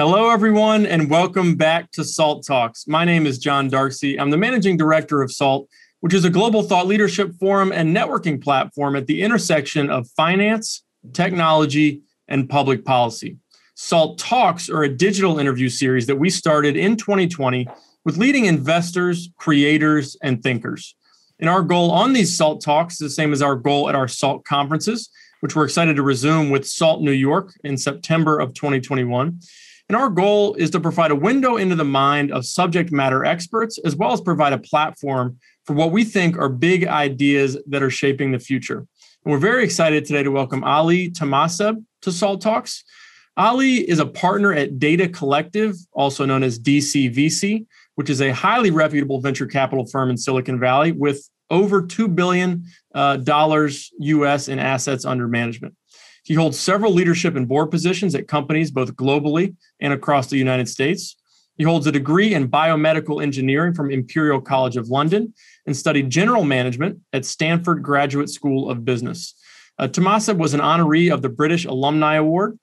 Hello, everyone, and welcome back to SALT Talks. My name is John Darcy. I'm the managing director of SALT, which is a global thought leadership forum and networking platform at the intersection of finance, technology, and public policy. SALT Talks are a digital interview series that we started in 2020 with leading investors, creators, and thinkers. And our goal on these SALT Talks is the same as our goal at our SALT conferences, which we're excited to resume with SALT New York in September of 2021. And our goal is to provide a window into the mind of subject matter experts, as well as provide a platform for what we think are big ideas that are shaping the future. And we're very excited today to welcome Ali Tamaseb to SALT Talks. Ali is a partner at Data Collective, also known as DCVC, which is a highly reputable venture capital firm in Silicon Valley with over $2 billion uh, US in assets under management. He holds several leadership and board positions at companies both globally and across the United States. He holds a degree in biomedical engineering from Imperial College of London and studied general management at Stanford Graduate School of Business. Uh, Tamaseb was an honoree of the British Alumni Award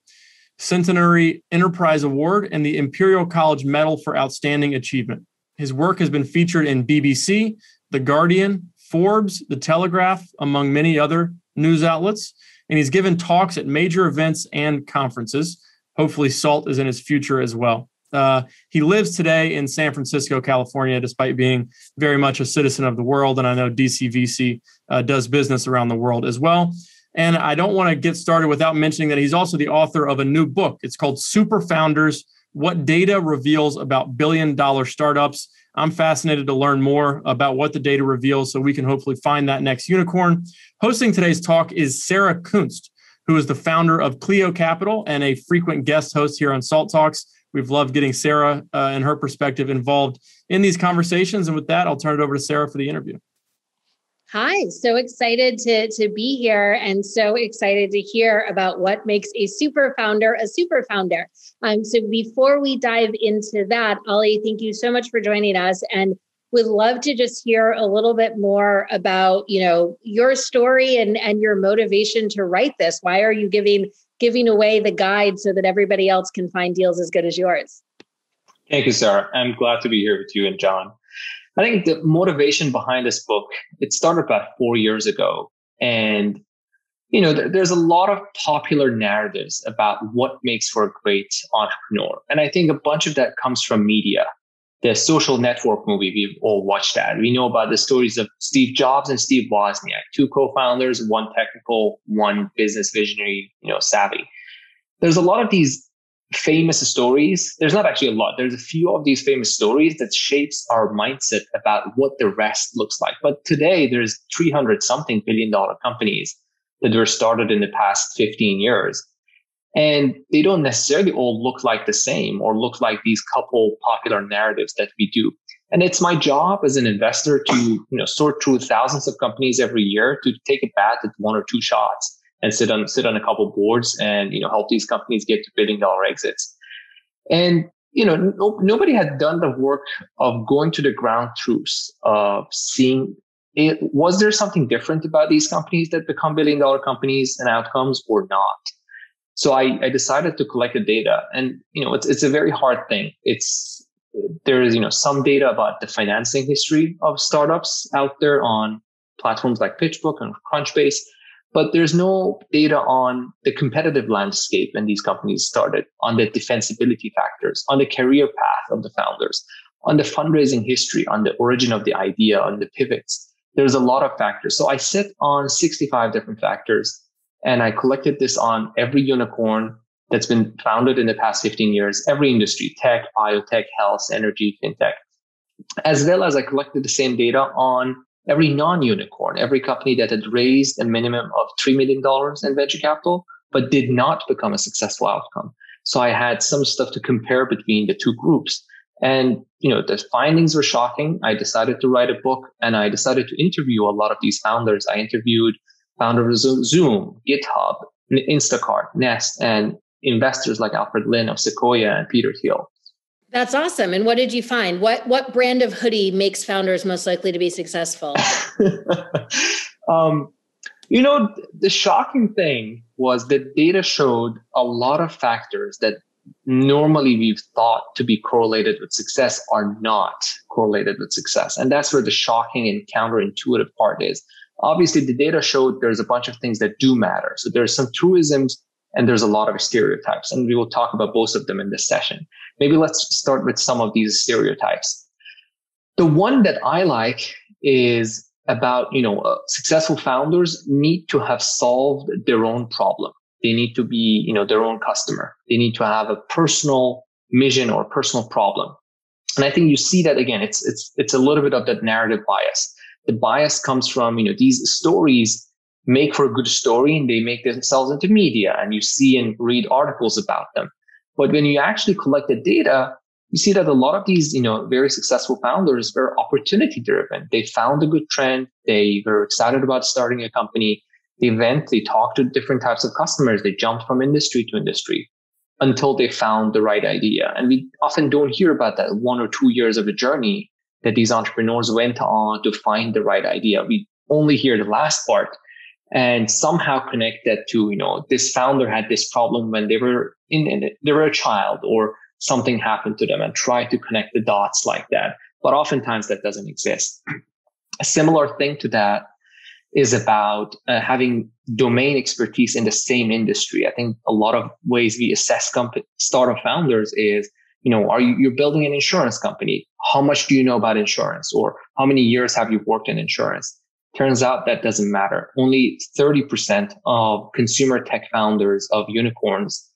Centenary Enterprise Award, and the Imperial College Medal for Outstanding Achievement. His work has been featured in BBC, The Guardian, Forbes, The Telegraph, among many other news outlets. And he's given talks at major events and conferences. Hopefully, SALT is in his future as well. Uh, he lives today in San Francisco, California, despite being very much a citizen of the world. And I know DCVC uh, does business around the world as well. And I don't want to get started without mentioning that he's also the author of a new book. It's called Super Founders What Data Reveals About Billion Dollar Startups. I'm fascinated to learn more about what the data reveals so we can hopefully find that next unicorn. Hosting today's talk is Sarah Kunst, who is the founder of Cleo Capital and a frequent guest host here on Salt Talks. We've loved getting Sarah uh, and her perspective involved in these conversations. And with that, I'll turn it over to Sarah for the interview. Hi, so excited to, to be here and so excited to hear about what makes a super founder a super founder. Um, so before we dive into that, Ali, thank you so much for joining us and would love to just hear a little bit more about, you know, your story and, and your motivation to write this. Why are you giving giving away the guide so that everybody else can find deals as good as yours? Thank you, Sarah. I'm glad to be here with you and John. I think the motivation behind this book, it started about four years ago. And, you know, there's a lot of popular narratives about what makes for a great entrepreneur. And I think a bunch of that comes from media. The social network movie, we've all watched that. We know about the stories of Steve Jobs and Steve Wozniak, two co-founders, one technical, one business visionary, you know, savvy. There's a lot of these famous stories. There's not actually a lot. There's a few of these famous stories that shapes our mindset about what the rest looks like. But today there's 300 something billion dollar companies that were started in the past 15 years. And they don't necessarily all look like the same or look like these couple popular narratives that we do. And it's my job as an investor to you know sort through thousands of companies every year to take a bat at one or two shots and sit on sit on a couple boards and you know help these companies get to billion dollar exits. And you know no, nobody had done the work of going to the ground truths of seeing it, was there something different about these companies that become billion dollar companies and outcomes or not so I, I decided to collect the data and you know it's, it's a very hard thing it's there is you know some data about the financing history of startups out there on platforms like pitchbook and crunchbase but there's no data on the competitive landscape when these companies started, on the defensibility factors, on the career path of the founders, on the fundraising history, on the origin of the idea, on the pivots. There's a lot of factors. So I sit on 65 different factors and I collected this on every unicorn that's been founded in the past 15 years, every industry, tech, biotech, health, energy, fintech, as well as I collected the same data on every non-unicorn, every company that had raised a minimum of $3 million in venture capital, but did not become a successful outcome. So I had some stuff to compare between the two groups. And, you know, the findings were shocking. I decided to write a book and I decided to interview a lot of these founders. I interviewed founders of Zoom, GitHub, Instacart, Nest, and investors like Alfred Lin of Sequoia and Peter Thiel. That's awesome. And what did you find? What what brand of hoodie makes founders most likely to be successful? um, you know, the shocking thing was that data showed a lot of factors that normally we've thought to be correlated with success are not correlated with success. And that's where the shocking and counterintuitive part is. Obviously, the data showed there's a bunch of things that do matter. So there's some truisms and there's a lot of stereotypes. And we will talk about both of them in this session. Maybe let's start with some of these stereotypes. The one that I like is about, you know, uh, successful founders need to have solved their own problem. They need to be, you know, their own customer. They need to have a personal mission or personal problem. And I think you see that again, it's, it's, it's a little bit of that narrative bias. The bias comes from, you know, these stories make for a good story and they make themselves into media and you see and read articles about them. But when you actually collect the data, you see that a lot of these, you know, very successful founders were opportunity driven. They found a good trend. They were excited about starting a company. They went, they talked to different types of customers. They jumped from industry to industry until they found the right idea. And we often don't hear about that one or two years of a journey that these entrepreneurs went on to find the right idea. We only hear the last part and somehow connect that to, you know, this founder had this problem when they were in, in they were a child or something happened to them and try to connect the dots like that. But oftentimes that doesn't exist. A similar thing to that is about uh, having domain expertise in the same industry. I think a lot of ways we assess company, startup founders is, you know, are you, you're building an insurance company? How much do you know about insurance or how many years have you worked in insurance? Turns out that doesn't matter. Only 30% of consumer tech founders of unicorns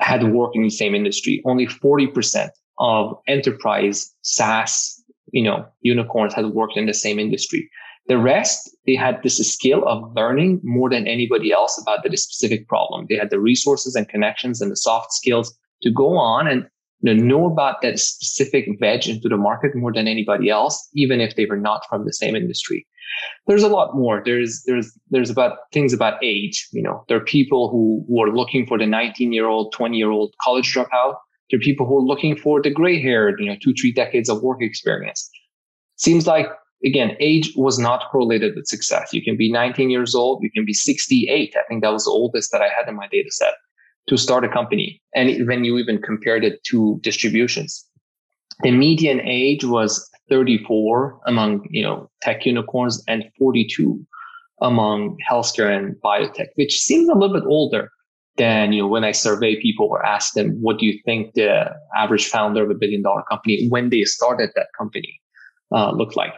had worked in the same industry. Only 40% of enterprise SaaS, you know, unicorns had worked in the same industry. The rest, they had this skill of learning more than anybody else about the specific problem. They had the resources and connections and the soft skills to go on and you know, know about that specific veg into the market more than anybody else, even if they were not from the same industry. There's a lot more. There's there's there's about things about age. You know, there are people who, who are looking for the 19 year old, 20 year old college dropout. There are people who are looking for the gray haired, you know, two, three decades of work experience. Seems like again, age was not correlated with success. You can be 19 years old, you can be 68. I think that was the oldest that I had in my data set to start a company. And when you even compared it to distributions, the median age was 34 among, you know, tech unicorns and 42 among healthcare and biotech, which seems a little bit older than, you know, when I survey people or ask them, what do you think the average founder of a billion dollar company when they started that company uh, looked like?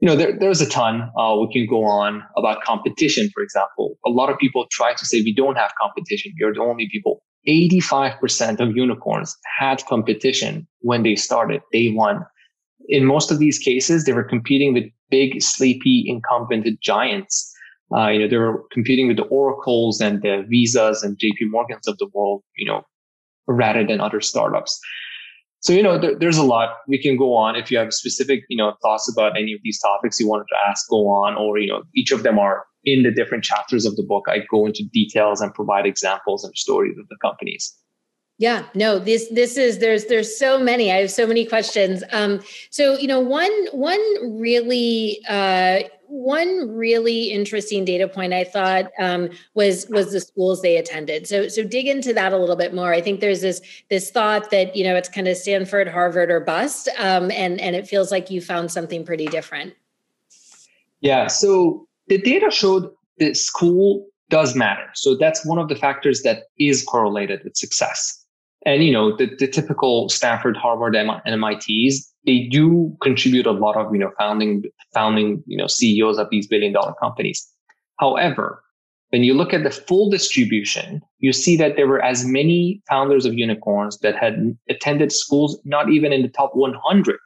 You know, there, there's a ton. Uh, we can go on about competition, for example. A lot of people try to say we don't have competition. You're the only people 85% of unicorns had competition when they started day one. In most of these cases, they were competing with big, sleepy, incumbent giants. Uh, you know, they were competing with the Oracles and the Visas and JP Morgans of the world, you know, rather than other startups. So, you know, there, there's a lot we can go on. If you have specific, you know, thoughts about any of these topics you wanted to ask, go on, or, you know, each of them are in the different chapters of the book, I go into details and provide examples and stories of the companies. Yeah, no, this this is there's there's so many. I have so many questions. Um, so you know, one one really uh, one really interesting data point I thought um, was was the schools they attended. So so dig into that a little bit more. I think there's this this thought that you know it's kind of Stanford, Harvard, or bust, um, and and it feels like you found something pretty different. Yeah. So the data showed the school does matter. So that's one of the factors that is correlated with success. And, you know, the, the typical Stanford, Harvard, and MITs, they do contribute a lot of, you know, founding, founding, you know, CEOs of these billion dollar companies. However, when you look at the full distribution, you see that there were as many founders of unicorns that had attended schools not even in the top 100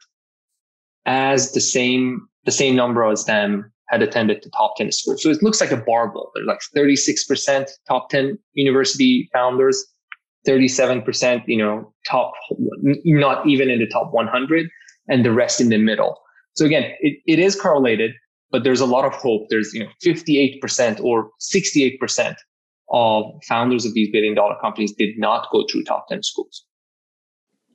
as the same the same number as them had attended the top 10 schools. So it looks like a barbell. There's like 36% top 10 university founders, 37%, you know, top, not even in the top 100 and the rest in the middle. So again, it, it is correlated, but there's a lot of hope. There's, you know, 58% or 68% of founders of these billion dollar companies did not go through top 10 schools.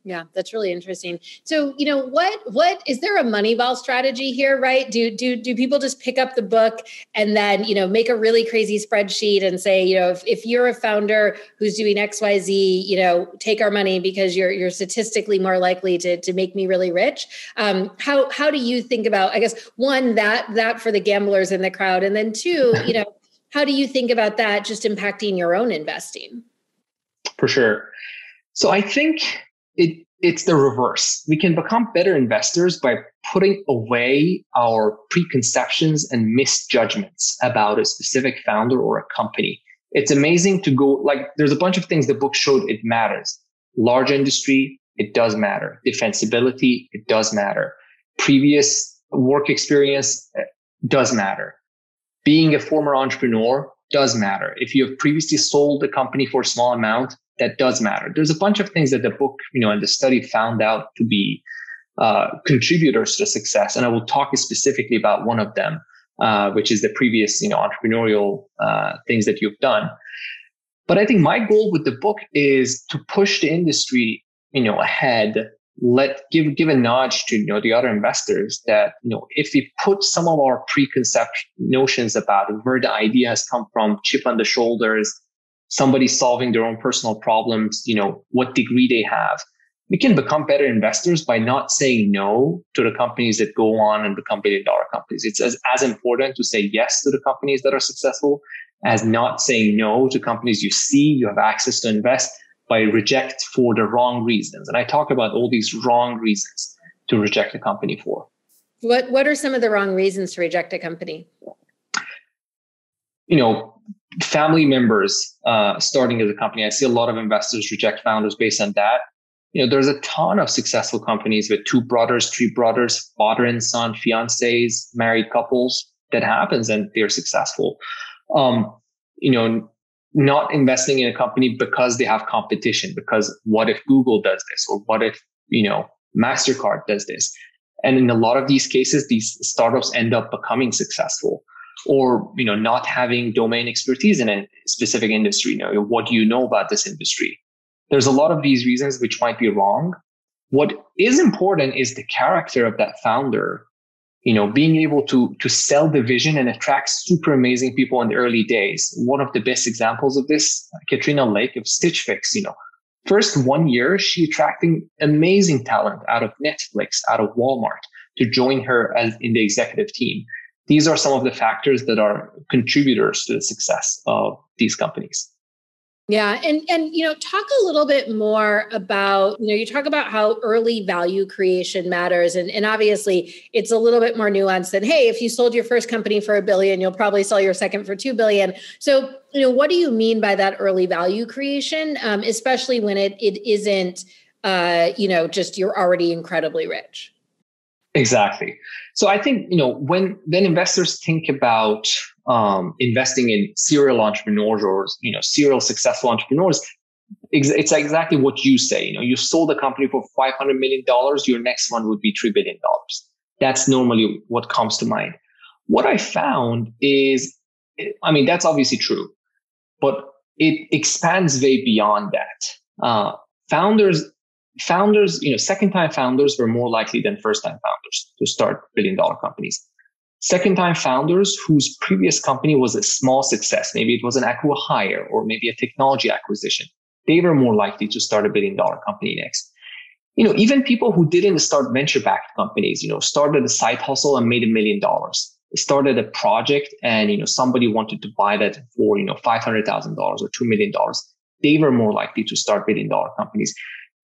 Yeah, that's really interesting. So, you know, what what is there a Moneyball strategy here, right? Do do do people just pick up the book and then, you know, make a really crazy spreadsheet and say, you know, if, if you're a founder who's doing XYZ, you know, take our money because you're you're statistically more likely to to make me really rich. Um, how how do you think about, I guess, one, that that for the gamblers in the crowd, and then two, you know, how do you think about that just impacting your own investing? For sure. So I think it it's the reverse. We can become better investors by putting away our preconceptions and misjudgments about a specific founder or a company. It's amazing to go like there's a bunch of things the book showed it matters. Large industry, it does matter. Defensibility, it does matter. Previous work experience eh, does matter. Being a former entrepreneur does matter. If you have previously sold a company for a small amount, that does matter. There's a bunch of things that the book, you know, and the study found out to be uh, contributors to success. And I will talk specifically about one of them, uh, which is the previous, you know, entrepreneurial uh, things that you've done. But I think my goal with the book is to push the industry, you know, ahead. Let give give a nudge to you know the other investors that you know if we put some of our preconceived notions about where the idea has come from, chip on the shoulders, somebody solving their own personal problems, you know, what degree they have. We can become better investors by not saying no to the companies that go on and become billion dollar companies. It's as, as important to say yes to the companies that are successful as not saying no to companies you see you have access to invest by reject for the wrong reasons. And I talk about all these wrong reasons to reject a company for. What what are some of the wrong reasons to reject a company? You know, family members uh, starting as a company. I see a lot of investors reject founders based on that. You know, there's a ton of successful companies with two brothers, three brothers, father and son, fiancés, married couples. That happens, and they're successful. Um, you know, not investing in a company because they have competition. Because what if Google does this, or what if you know Mastercard does this? And in a lot of these cases, these startups end up becoming successful or you know not having domain expertise in a specific industry. You know what do you know about this industry? There's a lot of these reasons which might be wrong. What is important is the character of that founder. You know being able to to sell the vision and attract super amazing people in the early days. One of the best examples of this katrina lake of stitch fix you know. First one year she attracting amazing talent out of netflix out of walmart to join her as in the executive team these are some of the factors that are contributors to the success of these companies. Yeah, and and you know, talk a little bit more about you know you talk about how early value creation matters, and and obviously it's a little bit more nuanced than hey, if you sold your first company for a billion, you'll probably sell your second for two billion. So you know, what do you mean by that early value creation, um, especially when it it isn't uh, you know just you're already incredibly rich. Exactly. So I think you know when when investors think about um, investing in serial entrepreneurs or you know serial successful entrepreneurs, it's exactly what you say. You know, you sold a company for five hundred million dollars. Your next one would be three billion dollars. That's normally what comes to mind. What I found is, I mean, that's obviously true, but it expands way beyond that. Uh, founders founders, you know, second time founders were more likely than first time founders to start billion dollar companies. Second time founders whose previous company was a small success, maybe it was an acqui-hire or maybe a technology acquisition, they were more likely to start a billion dollar company next. You know, even people who didn't start venture backed companies, you know, started a side hustle and made a million dollars. Started a project and, you know, somebody wanted to buy that for, you know, $500,000 or $2 million. They were more likely to start billion dollar companies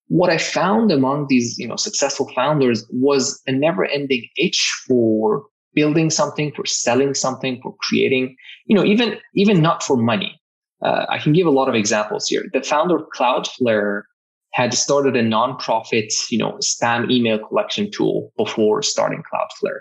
what I found among these, you know, successful founders was a never ending itch for building something, for selling something, for creating, you know, even, even not for money. Uh, I can give a lot of examples here. The founder of Cloudflare had started a nonprofit, you know, spam email collection tool before starting Cloudflare.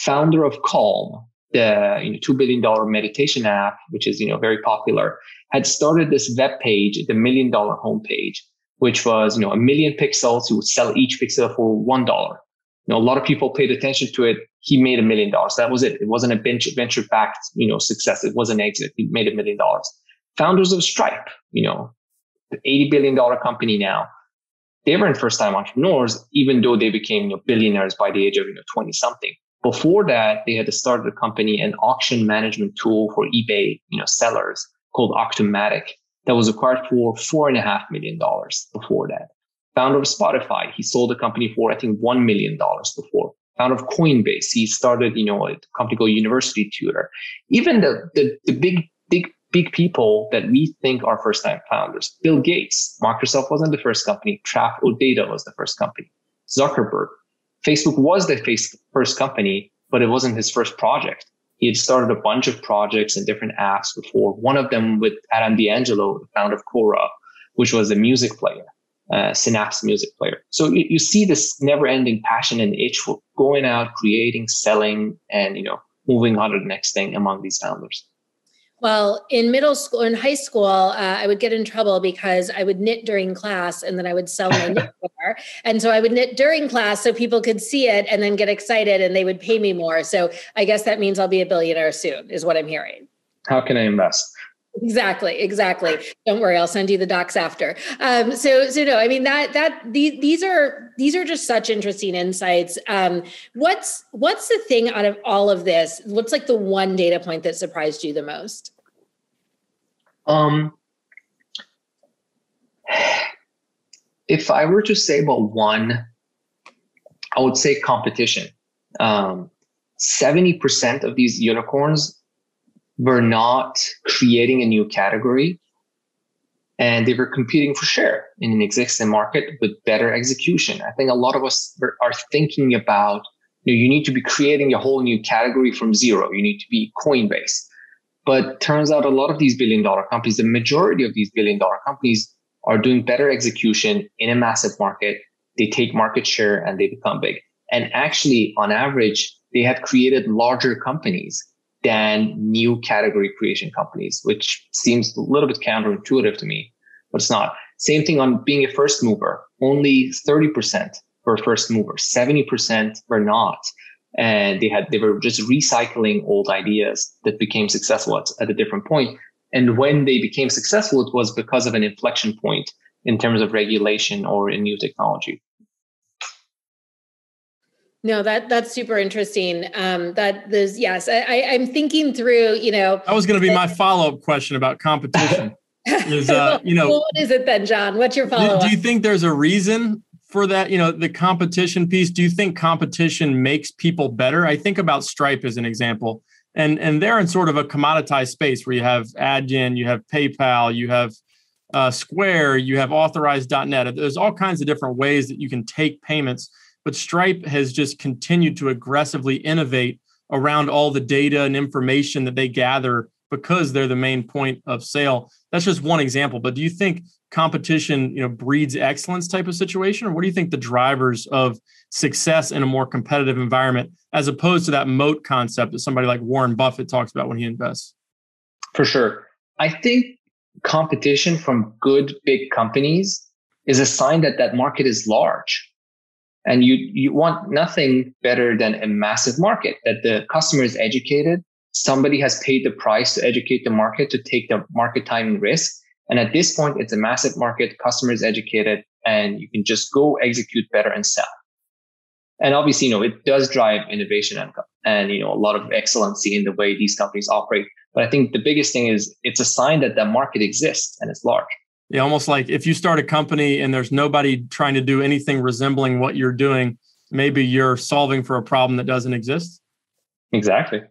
Founder of Calm, the you know, $2 billion meditation app, which is, you know, very popular, had started this web page, the million dollar homepage which was, you know, a million pixels. He would sell each pixel for $1. You know, a lot of people paid attention to it. He made a million dollars. That was it. It wasn't a venture backed, you know, success. It was an exit. He made a million dollars. Founders of Stripe, you know, the $80 billion company now. they weren't first time entrepreneurs, even though they became you know, billionaires by the age of you know 20 something. Before that, they had to start a company, an auction management tool for eBay, you know, sellers called Auctomatic that was acquired for four and a half million dollars before that. Founder of Spotify, he sold the company for, I think, $1 million before. Founder of Coinbase, he started, you know, a company called University Tutor. Even the, the, the big, big, big people that we think are first time founders. Bill Gates, Microsoft wasn't the first company. Trap Data was the first company. Zuckerberg, Facebook was the first company, but it wasn't his first project. He had started a bunch of projects and different apps before. One of them with Adam D'Angelo, the founder of Quora, which was a music player, uh, Synapse music player. So you, you see this never-ending passion and itch for going out, creating, selling, and you know moving on to the next thing among these founders. Well, in middle school, in high school, uh, I would get in trouble because I would knit during class and then I would sell my knitwear. And so I would knit during class so people could see it and then get excited and they would pay me more. So I guess that means I'll be a billionaire soon, is what I'm hearing. How can I invest? Exactly, exactly. Don't worry, I'll send you the docs after. Um, so, so no, I mean that that these these are these are just such interesting insights. Um, what's what's the thing out of all of this? What's like the one data point that surprised you the most? Um, if I were to say about one, I would say competition. Um, 70% of these unicorns were not creating a new category and they were competing for share in an existing market with better execution. I think a lot of us are thinking about you, know, you need to be creating a whole new category from zero. You need to be Coinbase. But turns out a lot of these billion dollar companies, the majority of these billion dollar companies are doing better execution in a massive market. They take market share and they become big. And actually, on average, they have created larger companies than new category creation companies, which seems a little bit counterintuitive to me, but it's not. Same thing on being a first mover. Only 30% were first movers, 70% were not. And they had, they were just recycling old ideas that became successful at, at a different point. And when they became successful, it was because of an inflection point in terms of regulation or in new technology. No, that that's super interesting. Um, that there's yes, I, I, am thinking through. You know, that was going to be my follow up question about competition. is uh, you know, well, what is it then, John? What's your follow up? Do, do you think there's a reason for that? You know, the competition piece. Do you think competition makes people better? I think about Stripe as an example, and and they're in sort of a commoditized space where you have Adyen, you have PayPal, you have uh, Square, you have Authorize.net. There's all kinds of different ways that you can take payments but Stripe has just continued to aggressively innovate around all the data and information that they gather because they're the main point of sale. That's just one example. But do you think competition, you know, breeds excellence type of situation, or what do you think the drivers of success in a more competitive environment, as opposed to that moat concept that somebody like Warren Buffett talks about when he invests? For sure, I think competition from good big companies is a sign that that market is large and you, you want nothing better than a massive market that the customer is educated. Somebody has paid the price to educate the market to take the market timing risk. And at this point, it's a massive market, customer is educated, and you can just go execute better and sell. And obviously, you know, it does drive innovation and, and, you know, a lot of excellency in the way these companies operate. But I think the biggest thing is it's a sign that that market exists and it's large. Yeah, almost like if you start a company and there's nobody trying to do anything resembling what you're doing, maybe you're solving for a problem that doesn't exist. Exactly.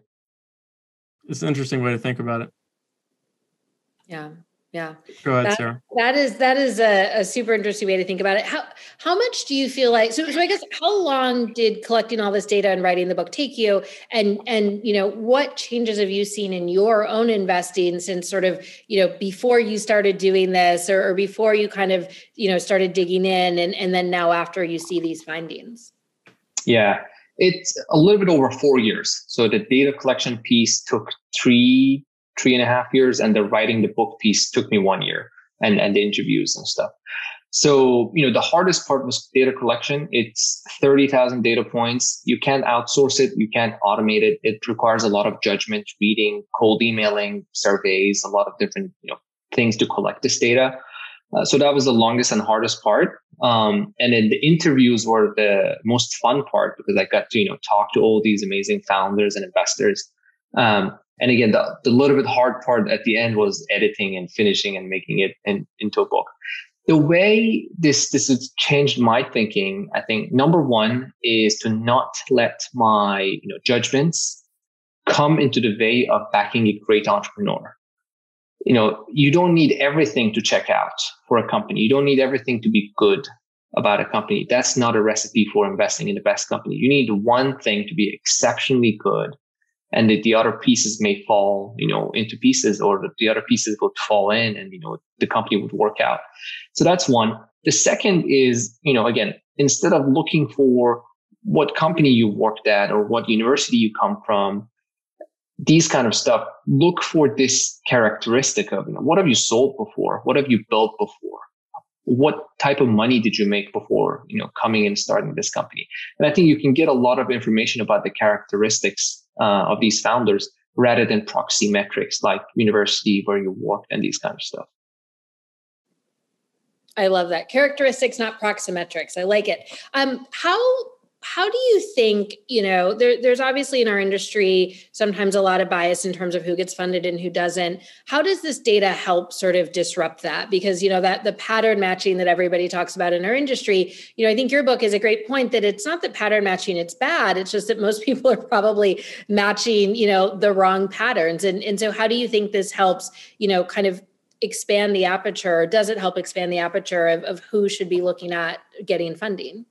It's an interesting way to think about it. Yeah. Yeah. Go ahead, that, Sarah. That is that is a, a, super interesting way to think about it. How how much do you feel like so, so I guess how long did collecting all this data and writing the book take you? And and you know, what changes have you seen in your own investing since sort of, you know, before you started doing this or, or before you kind of, you know, started digging in and, and then now after you see these findings? Yeah. It's a little bit over four years. So the data collection piece took three three and a half years, and the writing the book piece took me one year, and and the interviews and stuff. So you know the hardest part was data collection. It's thirty thousand data points. You can't outsource it. You can't automate it. It requires a lot of judgment, reading, cold emailing, surveys, a lot of different you know things to collect this data. Uh, so that was the longest and hardest part. Um, and then the interviews were the most fun part because I got to, you know, talk to all these amazing founders and investors. Um, and again, the, the little bit hard part at the end was editing and finishing and making it in, into a book. The way this this has changed my thinking, I think number one is to not let my you know judgments come into the way of backing a great entrepreneur. You know, you don't need everything to check out for a company. You don't need everything to be good about a company. That's not a recipe for investing in the best company. You need one thing to be exceptionally good and that the other pieces may fall, you know, into pieces or that the other pieces would fall in and, you know, the company would work out. So that's one. The second is, you know, again, instead of looking for what company you worked at or what university you come from, these kind of stuff, look for this characteristic of, you know, what have you sold before? What have you built before? What type of money did you make before, you know, coming and starting this company? And I think you can get a lot of information about the characteristics uh, of these founders rather than proxy metrics like university where you worked and these kind of stuff. I love that. Characteristics, not proximetrics. I like it. Um, how how do you think you know there, there's obviously in our industry sometimes a lot of bias in terms of who gets funded and who doesn't. How does this data help sort of disrupt that? Because you know that the pattern matching that everybody talks about in our industry you know i think your book is a great point that it's not that pattern matching it's bad it's just that most people are probably matching you know the wrong patterns. And and so how do you think this helps you know kind of expand the aperture? Does it help expand the aperture of, of who should be looking at getting funding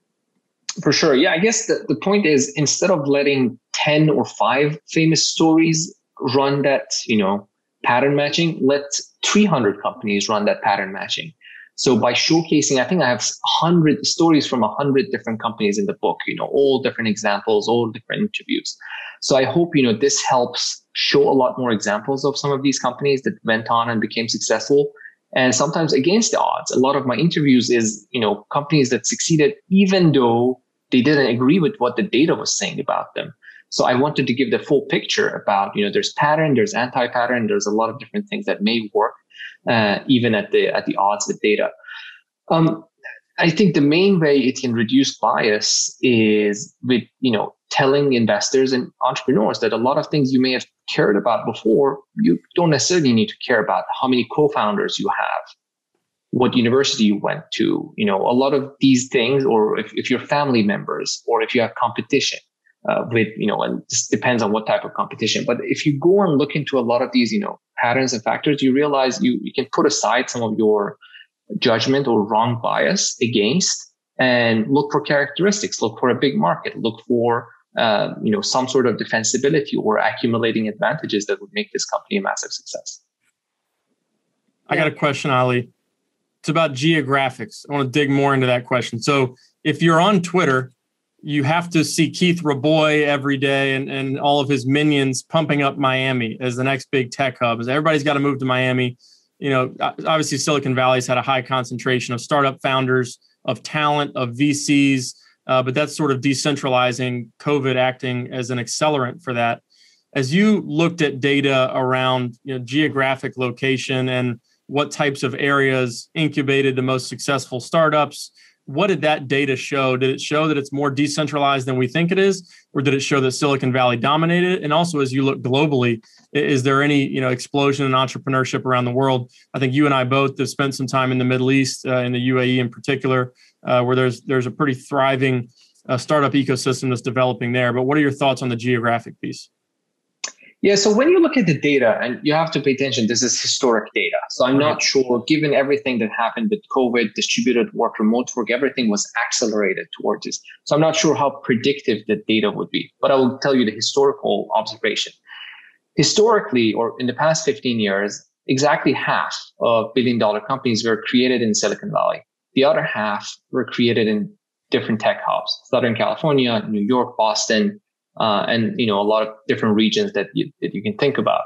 for sure. Yeah, I guess the, the point is instead of letting 10 or 5 famous stories run that, you know, pattern matching, let 300 companies run that pattern matching. So by showcasing, I think I have 100 stories from 100 different companies in the book, you know, all different examples, all different interviews. So I hope, you know, this helps show a lot more examples of some of these companies that went on and became successful and sometimes against the odds. A lot of my interviews is, you know, companies that succeeded even though they didn't agree with what the data was saying about them. So I wanted to give the full picture about, you know, there's pattern, there's anti-pattern, there's a lot of different things that may work, uh, even at the at the odds with data. Um, I think the main way it can reduce bias is with, you know, telling investors and entrepreneurs that a lot of things you may have cared about before, you don't necessarily need to care about how many co-founders you have what university you went to, you know, a lot of these things, or if, if you're family members, or if you have competition uh, with, you know, and this depends on what type of competition. But if you go and look into a lot of these, you know, patterns and factors, you realize you, you can put aside some of your judgment or wrong bias against and look for characteristics, look for a big market, look for, uh, you know, some sort of defensibility or accumulating advantages that would make this company a massive success. I got a question, Ali. It's about geographics. I want to dig more into that question. So if you're on Twitter, you have to see Keith Rabois every day and, and all of his minions pumping up Miami as the next big tech hub. Everybody's got to move to Miami. You know, obviously Silicon Valley's had a high concentration of startup founders, of talent, of VCs, uh, but that's sort of decentralizing COVID acting as an accelerant for that. As you looked at data around you know, geographic location and what types of areas incubated the most successful startups what did that data show? Did it show that it's more decentralized than we think it is or did it show that silicon valley dominated? And also as you look globally is there any you know explosion in entrepreneurship around the world? I think you and i both have spent some time in the middle east uh, in the uae in particular uh, where there's there's a pretty thriving uh, startup ecosystem that's developing there. But what are your thoughts on the geographic piece yeah, so when you look at the data, and you have to pay attention, this is historic data. So I'm not sure, given everything that happened with COVID, distributed work, remote work, everything was accelerated towards this. So I'm not sure how predictive the data would be, but I will tell you the historical observation. Historically, or in the past 15 years, exactly half of billion dollar companies were created in Silicon Valley. The other half were created in different tech hubs, Southern California, New York, Boston, uh, and you know a lot of different regions that you, that you can think about.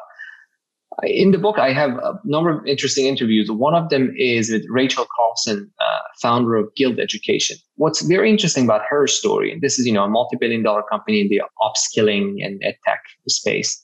In the book, I have a number of interesting interviews. One of them is with Rachel Carlson, uh, founder of Guild Education. What's very interesting about her story, and this is you know a multi-billion dollar company in the upskilling and ed tech space,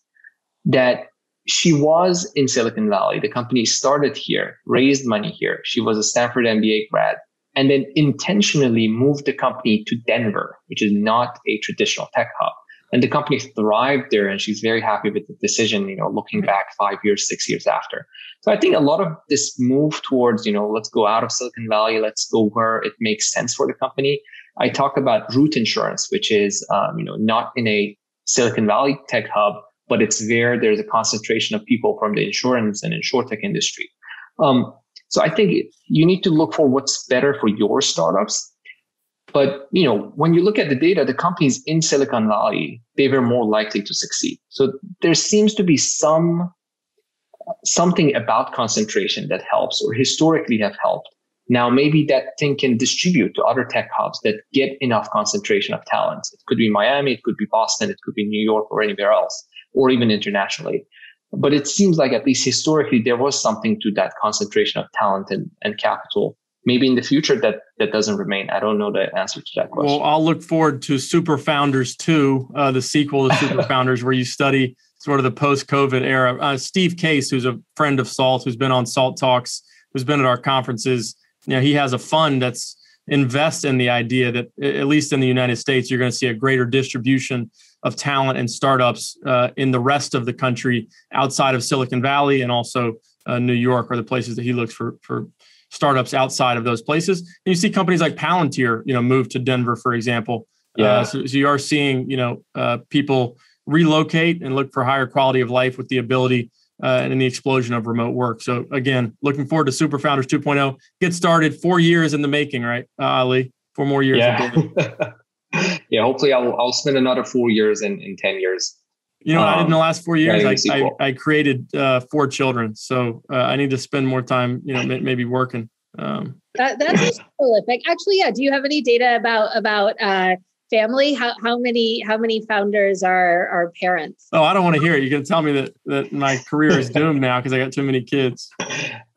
that she was in Silicon Valley. The company started here, raised money here. She was a Stanford MBA grad, and then intentionally moved the company to Denver, which is not a traditional tech hub. And the company thrived there, and she's very happy with the decision, you know, looking back five years, six years after. So I think a lot of this move towards, you know, let's go out of Silicon Valley, let's go where it makes sense for the company. I talk about Root Insurance, which is, um, you know, not in a Silicon Valley tech hub, but it's where there's a concentration of people from the insurance and insurtech industry. Um, so I think you need to look for what's better for your startups. But you know, when you look at the data, the companies in Silicon Valley they were more likely to succeed. So there seems to be some something about concentration that helps, or historically have helped. Now maybe that thing can distribute to other tech hubs that get enough concentration of talent. It could be Miami, it could be Boston, it could be New York, or anywhere else or even internationally. But it seems like at least historically there was something to that concentration of talent and, and capital. Maybe in the future that that doesn't remain. I don't know the answer to that question. Well, I'll look forward to Super Founders 2, uh, the sequel to Super Founders, where you study sort of the post-COVID era. Uh, Steve Case, who's a friend of Salt, who's been on Salt Talks, who's been at our conferences, you know, he has a fund that's invest in the idea that at least in the United States, you're going to see a greater distribution of talent and startups uh, in the rest of the country outside of Silicon Valley and also uh, New York are the places that he looks for for startups outside of those places. And you see companies like Palantir, you know, move to Denver, for example. Uh, yeah. Uh, so, so, you are seeing, you know, uh, people relocate and look for higher quality of life with the ability uh, and in the explosion of remote work. So again, looking forward to Super Founders 2.0. Get started. Four years in the making, right, Ali? Four more years. Yeah. yeah, hopefully I'll I'll spend another four years in, in ten years. You know, um, I did in the last four years. I, I, I created uh, four children, so uh, I need to spend more time. You know, maybe working. Um, that, that's prolific. Actually, yeah. Do you have any data about about uh, family? How how many how many founders are are parents? Oh, I don't want to hear it. You're going to tell me that that my career is doomed now because I got too many kids.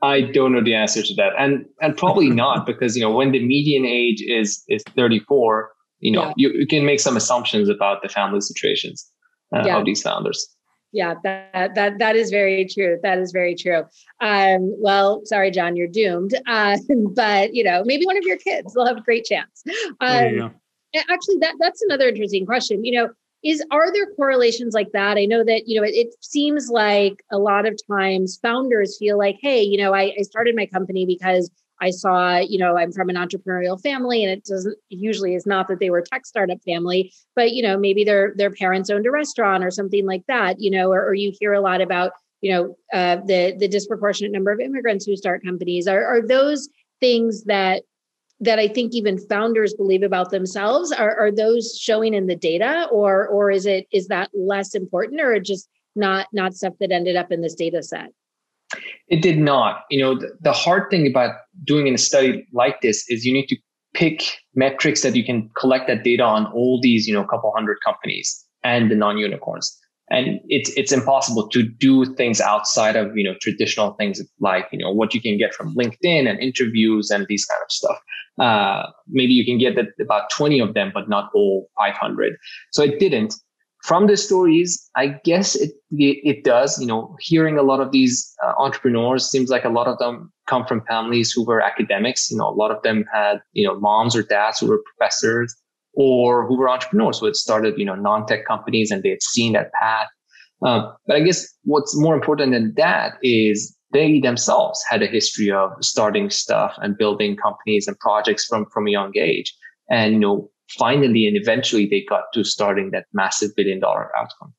I don't know the answer to that, and and probably not because you know when the median age is is 34 you know, yeah. you, you can make some assumptions about the family situations uh, yeah. of these founders. Yeah, that that that is very true. That is very true. Um, well, sorry, John, you're doomed. Uh, but you know, maybe one of your kids will have a great chance. Um, actually, that that's another interesting question. You know, is are there correlations like that? I know that you know it, it seems like a lot of times founders feel like, hey, you know, I, I started my company because I saw, you know, I'm from an entrepreneurial family and it doesn't usually is not that they were tech startup family, but you know, maybe their their parents owned a restaurant or something like that, you know, or, or you hear a lot about, you know, uh, the the disproportionate number of immigrants who start companies. Are are those things that that I think even founders believe about themselves? Are are those showing in the data or or is it is that less important or just not not stuff that ended up in this data set? It did not. You know, the, the hard thing about doing a study like this is you need to pick metrics that you can collect that data on all these, you know, couple hundred companies and the non-unicorns. And it's it's impossible to do things outside of you know traditional things like you know what you can get from LinkedIn and interviews and these kind of stuff. Uh, maybe you can get about 20 of them, but not all 500. So it didn't from the stories, I guess it it does. You know, hearing a lot of these uh, entrepreneurs seems like a lot of them come from families who were academics. You know, a lot of them had you know moms or dads who were professors or who were entrepreneurs who had started you know non-tech companies and they had seen that path. Um, but I guess what's more important than that is they themselves had a history of starting stuff and building companies and projects from from a young age. And you know, finally and eventually they got to starting that massive billion dollar outcome.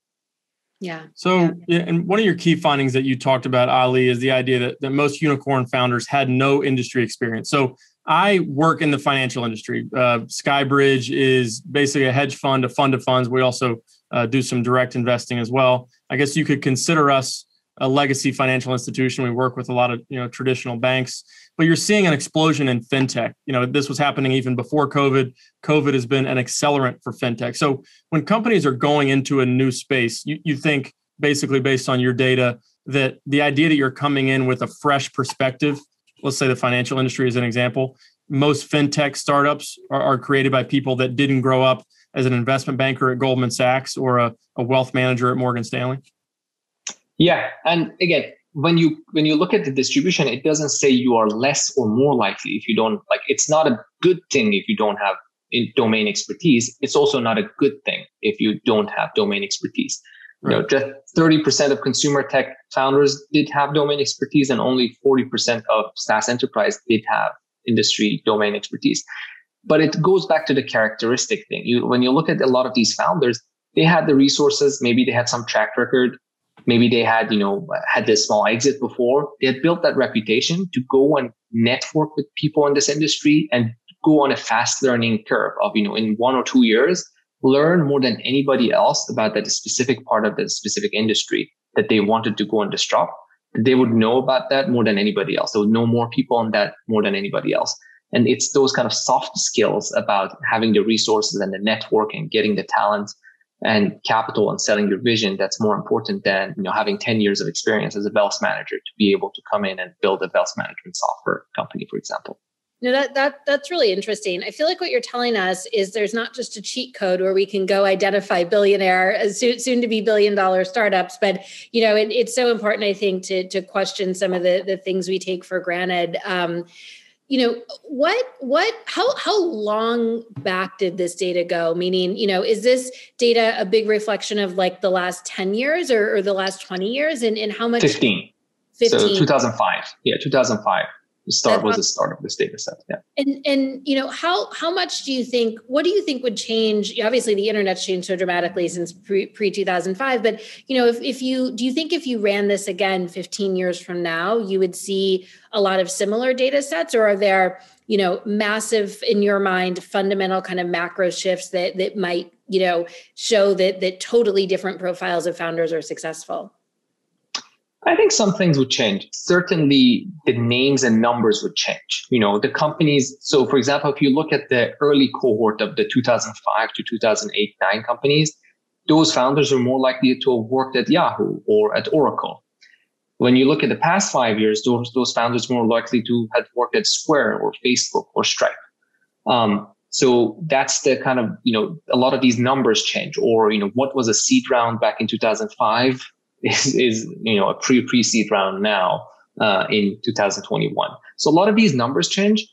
Yeah. So, yeah, and one of your key findings that you talked about, Ali, is the idea that, that most unicorn founders had no industry experience. So, I work in the financial industry. Uh, Skybridge is basically a hedge fund, a fund of funds. We also uh, do some direct investing as well. I guess you could consider us a legacy financial institution. We work with a lot of you know traditional banks but you're seeing an explosion in fintech. You know, this was happening even before COVID. COVID has been an accelerant for fintech. So when companies are going into a new space, you, you think basically based on your data that the idea that you're coming in with a fresh perspective, let's say the financial industry is an example, most fintech startups are, are created by people that didn't grow up as an investment banker at Goldman Sachs or a, a wealth manager at Morgan Stanley. Yeah, and again, when you when you look at the distribution, it doesn't say you are less or more likely if you don't like. It's not a good thing if you don't have domain expertise. It's also not a good thing if you don't have domain expertise. Right. You know, just 30% of consumer tech founders did have domain expertise and only 40% of SaaS enterprise did have industry domain expertise. But it goes back to the characteristic thing. You, when you look at a lot of these founders, they had the resources. Maybe they had some track record. Maybe they had, you know, had this small exit before. They had built that reputation to go and network with people in this industry and go on a fast learning curve of, you know, in one or two years, learn more than anybody else about that specific part of the specific industry that they wanted to go and disrupt. They would know about that more than anybody else. They would know more people on that more than anybody else. And it's those kind of soft skills about having the resources and the network and getting the talent and capital and selling your vision that's more important than you know having 10 years of experience as a wealth manager to be able to come in and build a wealth management software company for example no, that that that's really interesting. I feel like what you're telling us is there's not just a cheat code where we can go identify billionaire, uh, soon, soon to be billion dollar startups, but you know, it, it's so important, I think, to to question some of the the things we take for granted. Um, you know what what how how long back did this data go? Meaning you know is this data a big reflection of like the last 10 years or, or the last 20 years? And, and how much 15 15 so 2005 yeah 2005 the start was the start of this data set yeah. And and you know how how much do you think what do you think would change obviously the internet's changed so dramatically since pre, pre 2005 but you know if, if you do you think if you ran this again 15 years from now you would see a lot of similar data sets? Or are there you know massive in your mind fundamental kind of macro shifts that that might you know show that that totally different profiles of founders are successful I think some things would change. Certainly the names and numbers would change. You know, the companies. So for example, if you look at the early cohort of the 2005 to 2008, nine companies, those founders are more likely to have worked at Yahoo or at Oracle. When you look at the past five years, those, those founders more likely to have worked at Square or Facebook or Stripe. Um, so that's the kind of, you know, a lot of these numbers change or, you know, what was a seed round back in 2005 is, is you know a pre pre seed round now uh, in 2021. So a lot of these numbers change.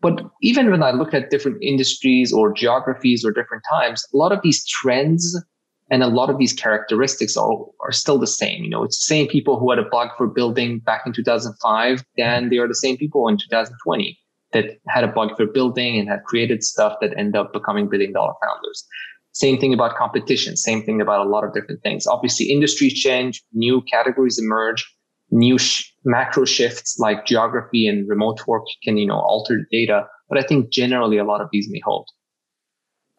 But even when I look at different industries or geographies or different times, a lot of these trends and a lot of these characteristics are, are still the same. You know, it's the same people who had a bug for building back in 2005, then they are the same people in 2020 that had a bug for building and had created stuff that end up becoming billion dollar founders. Same thing about competition. Same thing about a lot of different things. Obviously, industries change, new categories emerge, new sh- macro shifts like geography and remote work can, you know, alter data. But I think generally a lot of these may hold.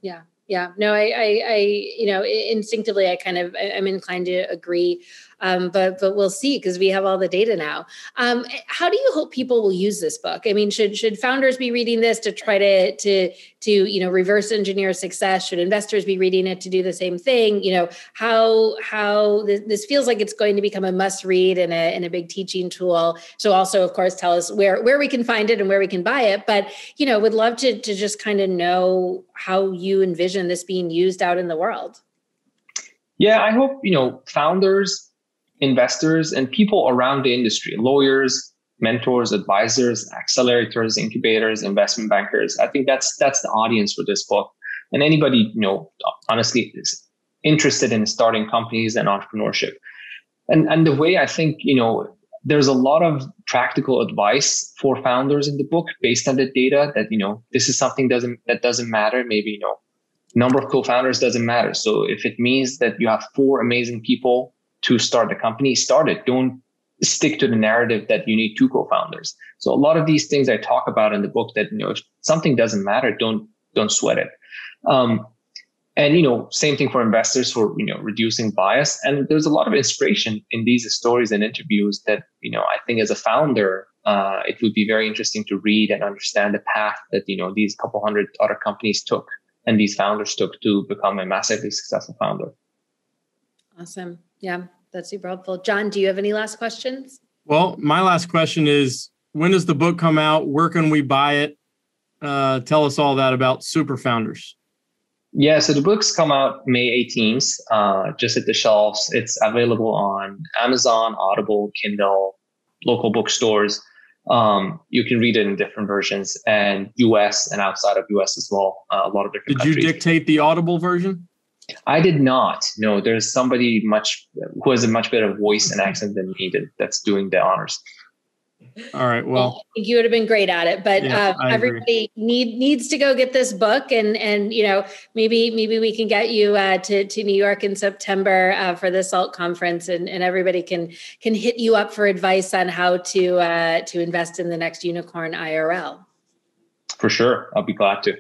Yeah. Yeah. No, I, I, I you know, instinctively, I kind of, I'm inclined to agree. Um, but but we'll see because we have all the data now. Um, how do you hope people will use this book? I mean, should should founders be reading this to try to to to you know reverse engineer success? Should investors be reading it to do the same thing? You know how how this, this feels like it's going to become a must read and a and a big teaching tool. So also, of course, tell us where where we can find it and where we can buy it. But you know, would love to to just kind of know how you envision this being used out in the world. Yeah, I hope you know founders investors and people around the industry, lawyers, mentors, advisors, accelerators, incubators, investment bankers. I think that's that's the audience for this book. And anybody, you know, honestly is interested in starting companies and entrepreneurship. And and the way I think, you know, there's a lot of practical advice for founders in the book based on the data that, you know, this is something doesn't that doesn't matter. Maybe, you know, number of co-founders doesn't matter. So if it means that you have four amazing people to start a company, start it. Don't stick to the narrative that you need two co-founders. So a lot of these things I talk about in the book that, you know, if something doesn't matter, don't, don't sweat it. Um, and, you know, same thing for investors for, you know, reducing bias. And there's a lot of inspiration in these stories and interviews that, you know, I think as a founder, uh, it would be very interesting to read and understand the path that, you know, these couple hundred other companies took and these founders took to become a massively successful founder. Awesome. Yeah, that's super helpful. John, do you have any last questions? Well, my last question is when does the book come out? Where can we buy it? Uh, tell us all that about Super Founders. Yeah, so the books come out May 18th, uh, just at the shelves. It's available on Amazon, Audible, Kindle, local bookstores. Um, you can read it in different versions and US and outside of US as well. Uh, a lot of different Did countries. you dictate the Audible version? I did not. No, there's somebody much who has a much better voice and accent than me that, that's doing the honors. All right. Well, I think you would have been great at it, but yeah, uh, everybody need needs to go get this book, and and you know maybe maybe we can get you uh, to to New York in September uh, for the SALT conference, and and everybody can can hit you up for advice on how to uh, to invest in the next unicorn IRL. For sure, I'll be glad to.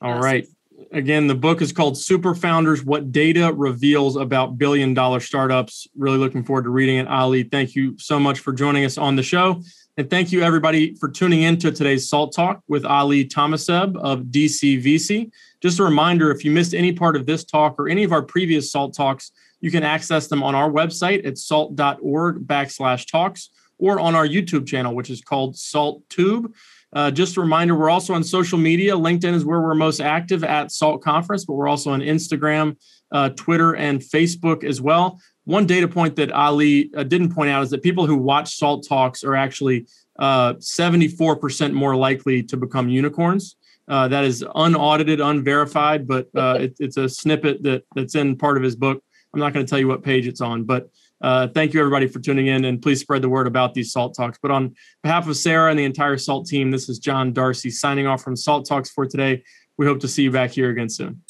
All awesome. right again, the book is called Super Founders What Data Reveals About Billion Dollar Startups. Really looking forward to reading it. Ali, thank you so much for joining us on the show. And thank you, everybody, for tuning in to today's Salt Talk with Ali Tamaseb of DCVC. Just a reminder if you missed any part of this talk or any of our previous Salt Talks, you can access them on our website at salt.org backslash talks or on our YouTube channel, which is called Salt Tube. Uh, just a reminder, we're also on social media. LinkedIn is where we're most active at SALT Conference, but we're also on Instagram, uh, Twitter, and Facebook as well. One data point that Ali uh, didn't point out is that people who watch SALT Talks are actually 74% uh, more likely to become unicorns. Uh, that is unaudited, unverified, but uh, it, it's a snippet that that's in part of his book. I'm not going to tell you what page it's on, but uh, thank you, everybody, for tuning in, and please spread the word about these Salt Talks. But on behalf of Sarah and the entire Salt team, this is John Darcy signing off from Salt Talks for today. We hope to see you back here again soon.